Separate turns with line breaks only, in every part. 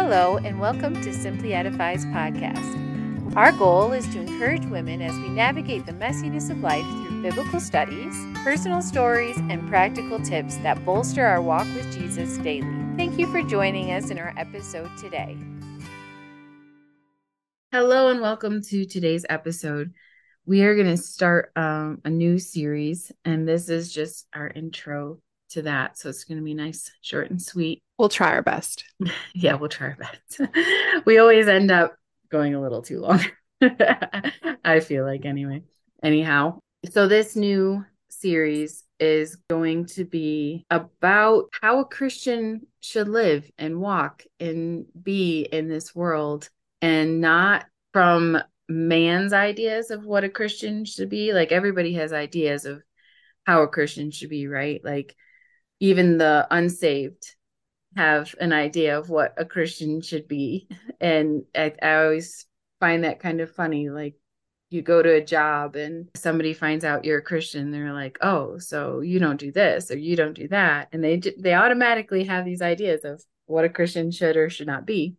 Hello, and welcome to Simply Edified podcast. Our goal is to encourage women as we navigate the messiness of life through biblical studies, personal stories, and practical tips that bolster our walk with Jesus daily. Thank you for joining us in our episode today.
Hello, and welcome to today's episode. We are going to start um, a new series, and this is just our intro to that. So it's going to be nice, short, and sweet.
We'll try our best.
yeah, we'll try our best. we always end up going a little too long. I feel like, anyway. Anyhow, so this new series is going to be about how a Christian should live and walk and be in this world and not from man's ideas of what a Christian should be. Like everybody has ideas of how a Christian should be, right? Like even the unsaved have an idea of what a Christian should be. And I, I always find that kind of funny. Like you go to a job and somebody finds out you're a Christian, they're like, "Oh, so you don't do this or you don't do that," and they they automatically have these ideas of what a Christian should or should not be.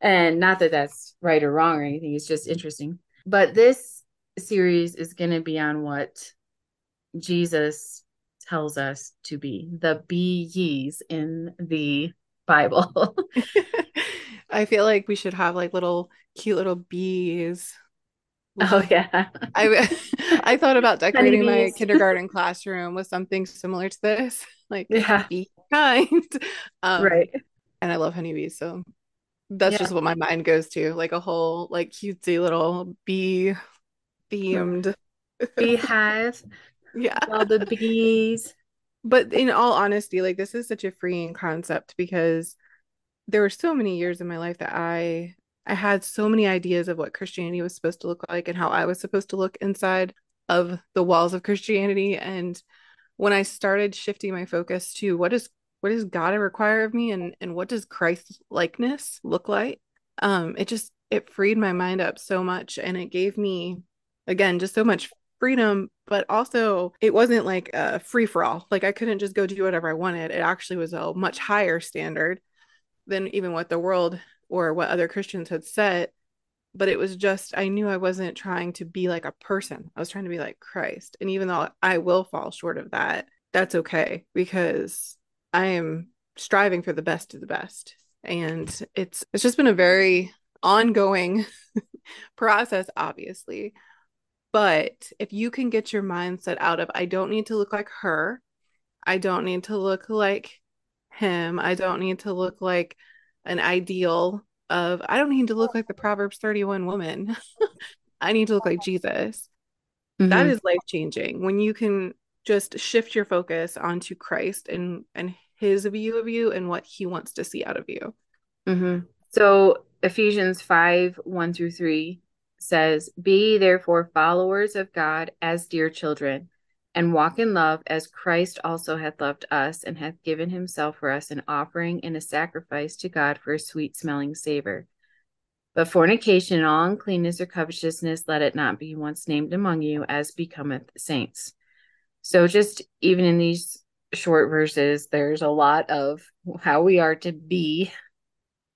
And not that that's right or wrong or anything; it's just interesting. But this series is going to be on what Jesus tells us to be the be ye's in the Bible.
I feel like we should have like little cute little bees.
Oh yeah.
I I thought about decorating my kindergarten classroom with something similar to this. Like
yeah.
be kind.
Um, right.
And I love honeybees, so that's yeah. just what my mind goes to. Like a whole like cutesy little bee themed
beehive.
Yeah.
All the bees.
But in all honesty, like this is such a freeing concept because there were so many years in my life that I I had so many ideas of what Christianity was supposed to look like and how I was supposed to look inside of the walls of Christianity and when I started shifting my focus to what is what does God require of me and and what does Christ likeness look like um it just it freed my mind up so much and it gave me again just so much freedom, but also it wasn't like a free for all. Like I couldn't just go do whatever I wanted. It actually was a much higher standard than even what the world or what other Christians had set. But it was just, I knew I wasn't trying to be like a person. I was trying to be like Christ. And even though I will fall short of that, that's okay because I am striving for the best of the best. And it's it's just been a very ongoing process, obviously. But if you can get your mindset out of, I don't need to look like her, I don't need to look like him, I don't need to look like an ideal of, I don't need to look like the Proverbs 31 woman. I need to look like Jesus. Mm-hmm. That is life changing when you can just shift your focus onto Christ and and his view of you and what he wants to see out of you.
Mm-hmm. So Ephesians 5 1 through 3 says, Be therefore followers of God as dear children, and walk in love as Christ also hath loved us, and hath given himself for us an offering and a sacrifice to God for a sweet smelling savor. But fornication and all uncleanness or covetousness, let it not be once named among you, as becometh saints. So, just even in these short verses, there's a lot of how we are to be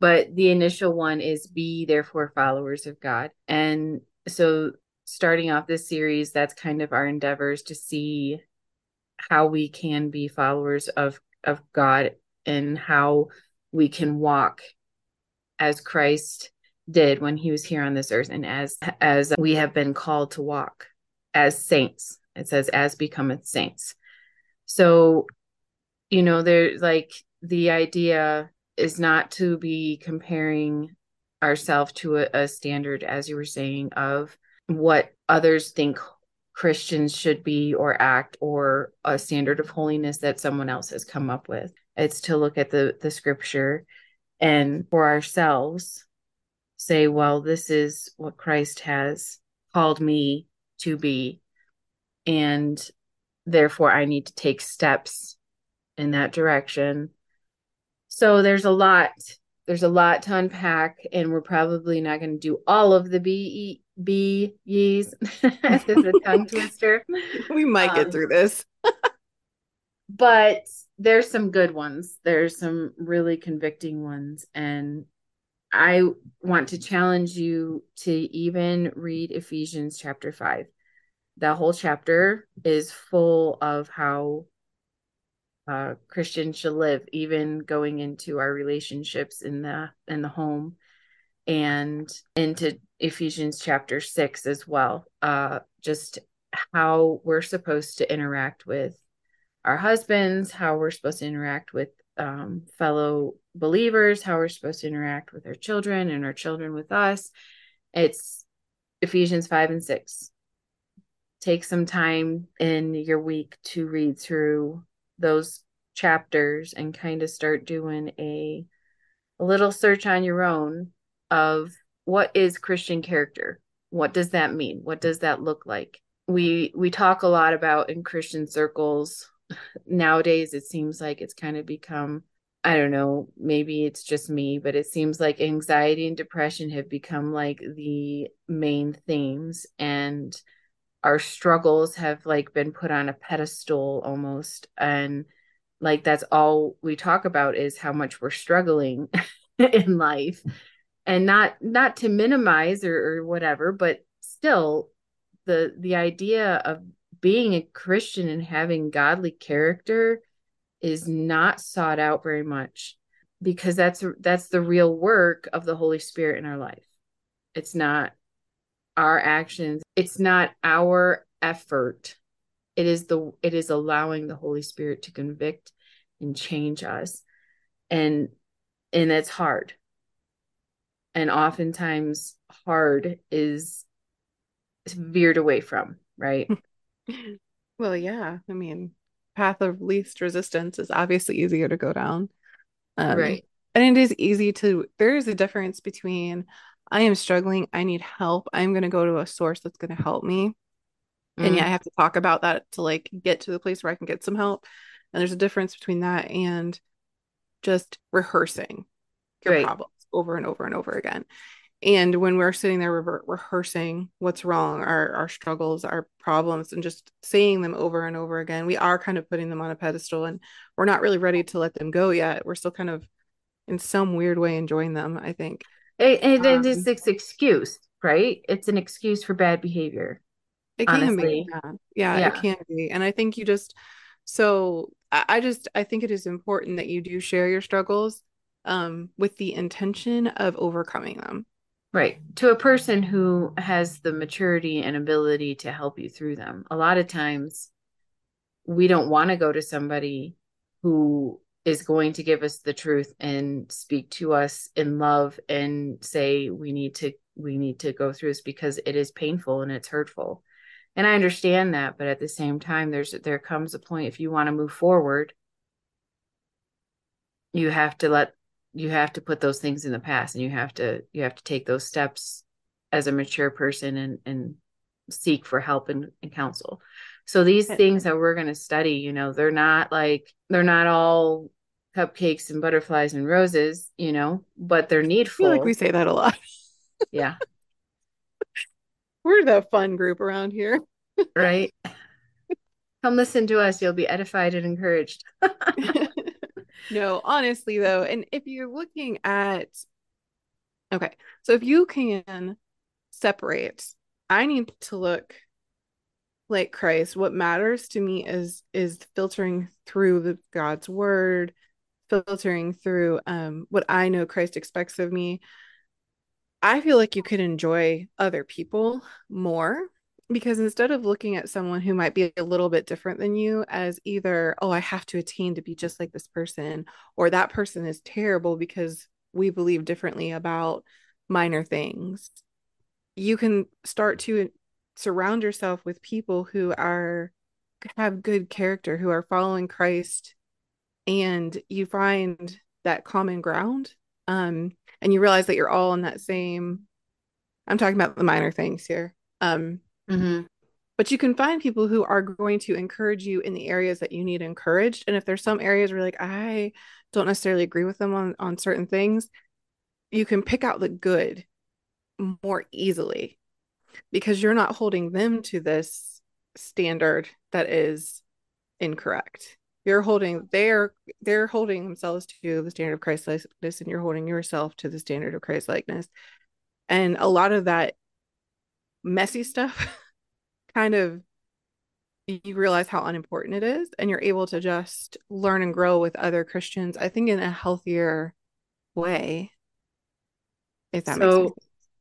but the initial one is be therefore followers of God. And so starting off this series, that's kind of our endeavors to see how we can be followers of of God and how we can walk as Christ did when he was here on this earth and as as we have been called to walk as saints. It says as becometh saints. So you know there's like the idea is not to be comparing ourselves to a, a standard, as you were saying, of what others think Christians should be or act or a standard of holiness that someone else has come up with. It's to look at the the scripture and for ourselves say, well, this is what Christ has called me to be. And therefore I need to take steps in that direction so there's a lot. There's a lot to unpack, and we're probably not going to do all of the B B ye's. this is a tongue twister.
We might um, get through this.
but there's some good ones. There's some really convicting ones, and I want to challenge you to even read Ephesians chapter 5. That whole chapter is full of how uh, Christians should live, even going into our relationships in the in the home and into Ephesians chapter 6 as well. Uh, just how we're supposed to interact with our husbands, how we're supposed to interact with um, fellow believers, how we're supposed to interact with our children and our children with us. It's Ephesians 5 and 6. Take some time in your week to read through those chapters and kind of start doing a, a little search on your own of what is Christian character? What does that mean? What does that look like? We we talk a lot about in Christian circles nowadays it seems like it's kind of become I don't know, maybe it's just me, but it seems like anxiety and depression have become like the main themes and our struggles have like been put on a pedestal almost and like that's all we talk about is how much we're struggling in life. And not not to minimize or, or whatever but still the the idea of being a christian and having godly character is not sought out very much because that's that's the real work of the holy spirit in our life. It's not our actions it's not our effort. It is the it is allowing the holy spirit to convict and change us. And and it's hard. And oftentimes hard is veered away from right?
Well yeah. I mean path of least resistance is obviously easier to go down. Um,
right.
and it is easy to there is a difference between i am struggling i need help i'm going to go to a source that's going to help me mm. and yeah i have to talk about that to like get to the place where i can get some help and there's a difference between that and just rehearsing your right. problems over and over and over again. And when we're sitting there re- rehearsing what's wrong, our our struggles, our problems, and just saying them over and over again, we are kind of putting them on a pedestal, and we're not really ready to let them go yet. We're still kind of, in some weird way, enjoying them. I think.
Um, it's this excuse, right? It's an excuse for bad behavior.
It can honestly. be. Yeah. yeah, yeah, it can be. And I think you just so I just I think it is important that you do share your struggles um, with the intention of overcoming them.
Right. To a person who has the maturity and ability to help you through them. A lot of times we don't want to go to somebody who is going to give us the truth and speak to us in love and say we need to we need to go through this because it is painful and it's hurtful. And i understand that but at the same time there's there comes a point if you want to move forward you have to let you have to put those things in the past and you have to you have to take those steps as a mature person and and seek for help and, and counsel. So these things that we're going to study you know they're not like they're not all cupcakes and butterflies and roses you know but they're needful
I feel like we say that a lot.
Yeah.
We're the fun group around here.
Right? Come listen to us. You'll be edified and encouraged.
No, honestly though, and if you're looking at okay, so if you can separate, I need to look like Christ. What matters to me is is filtering through the God's word, filtering through um what I know Christ expects of me. I feel like you could enjoy other people more because instead of looking at someone who might be a little bit different than you as either oh i have to attain to be just like this person or that person is terrible because we believe differently about minor things you can start to surround yourself with people who are have good character who are following christ and you find that common ground um and you realize that you're all in that same i'm talking about the minor things here um Mm-hmm. But you can find people who are going to encourage you in the areas that you need encouraged. And if there's some areas where like I don't necessarily agree with them on on certain things, you can pick out the good more easily because you're not holding them to this standard that is incorrect. You're holding they're they're holding themselves to the standard of Christ likeness and you're holding yourself to the standard of Christ likeness. And a lot of that messy stuff kind of you realize how unimportant it is and you're able to just learn and grow with other Christians, I think in a healthier way.
If that so, makes sense.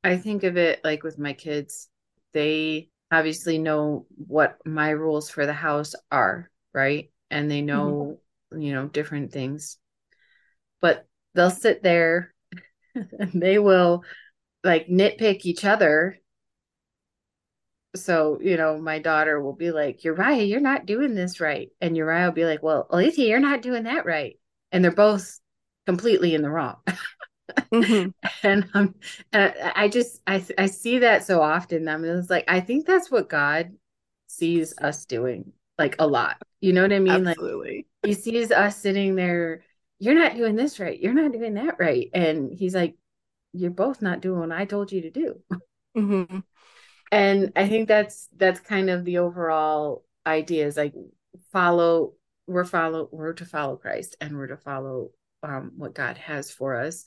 I think of it like with my kids. They obviously know what my rules for the house are, right? And they know, mm-hmm. you know, different things. But they'll sit there and they will like nitpick each other. So, you know, my daughter will be like, Uriah, you're not doing this right. And Uriah will be like, Well, Alethea, you're not doing that right. And they're both completely in the wrong. mm-hmm. and um, I just I I see that so often. I mean, it's like I think that's what God sees us doing like a lot. You know what I mean?
Absolutely.
Like he sees us sitting there. You're not doing this right. You're not doing that right. And he's like, you're both not doing what I told you to do. Mm-hmm. And I think that's that's kind of the overall idea is like follow. We're follow. We're to follow Christ, and we're to follow um, what God has for us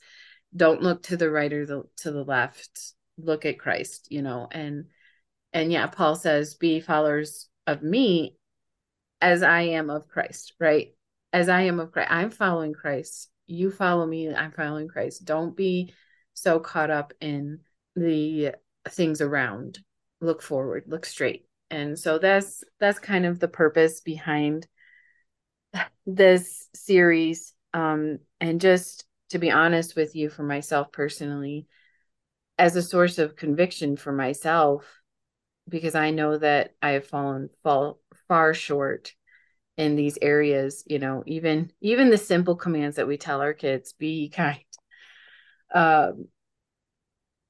don't look to the right or the, to the left look at christ you know and and yeah paul says be followers of me as i am of christ right? As i am of christ i'm following christ. You follow me i'm following christ. Don't be so caught up in the things around. Look forward look straight. And so that's that's kind of the purpose behind this series. Um and just to be honest with you, for myself personally, as a source of conviction for myself, because I know that I have fallen fall far short in these areas, you know, even even the simple commands that we tell our kids, be kind. Um,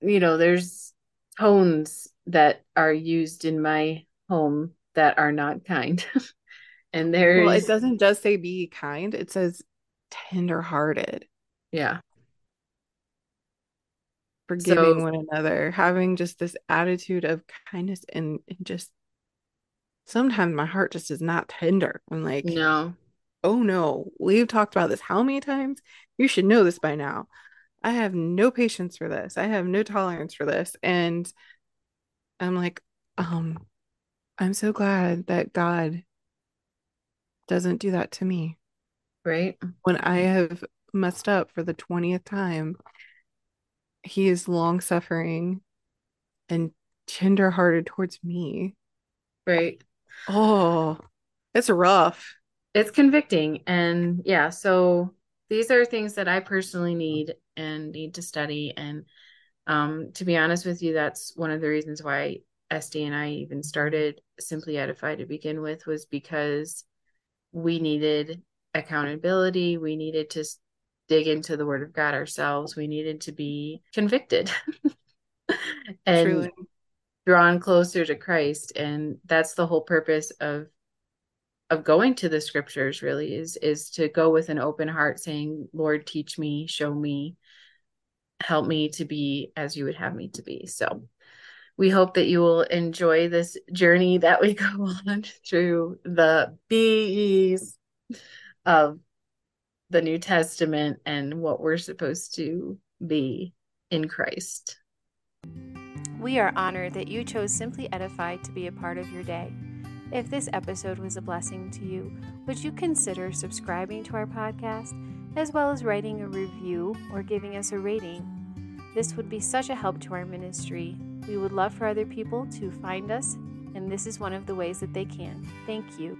you know, there's tones that are used in my home that are not kind. and there's
well, it doesn't just say be kind, it says tenderhearted.
Yeah.
Forgiving so, one another, having just this attitude of kindness and, and just sometimes my heart just is not tender. I'm like,
no.
Oh no, we've talked about this how many times? You should know this by now. I have no patience for this. I have no tolerance for this. And I'm like, um, I'm so glad that God doesn't do that to me.
Right.
When I have messed up for the 20th time. He is long suffering and tender-hearted towards me.
Right.
Oh, it's rough.
It's convicting. And yeah, so these are things that I personally need and need to study. And um, to be honest with you, that's one of the reasons why SD and I even started Simply Edified to begin with, was because we needed accountability. We needed to dig into the word of God ourselves. We needed to be convicted and Truly. Drawn closer to Christ. And that's the whole purpose of of going to the scriptures really is is to go with an open heart saying, Lord, teach me, show me, help me to be as you would have me to be. So we hope that you will enjoy this journey that we go on through the B's of the New Testament and what we're supposed to be in Christ.
We are honored that you chose Simply Edified to be a part of your day. If this episode was a blessing to you, would you consider subscribing to our podcast as well as writing a review or giving us a rating? This would be such a help to our ministry. We would love for other people to find us, and this is one of the ways that they can. Thank you.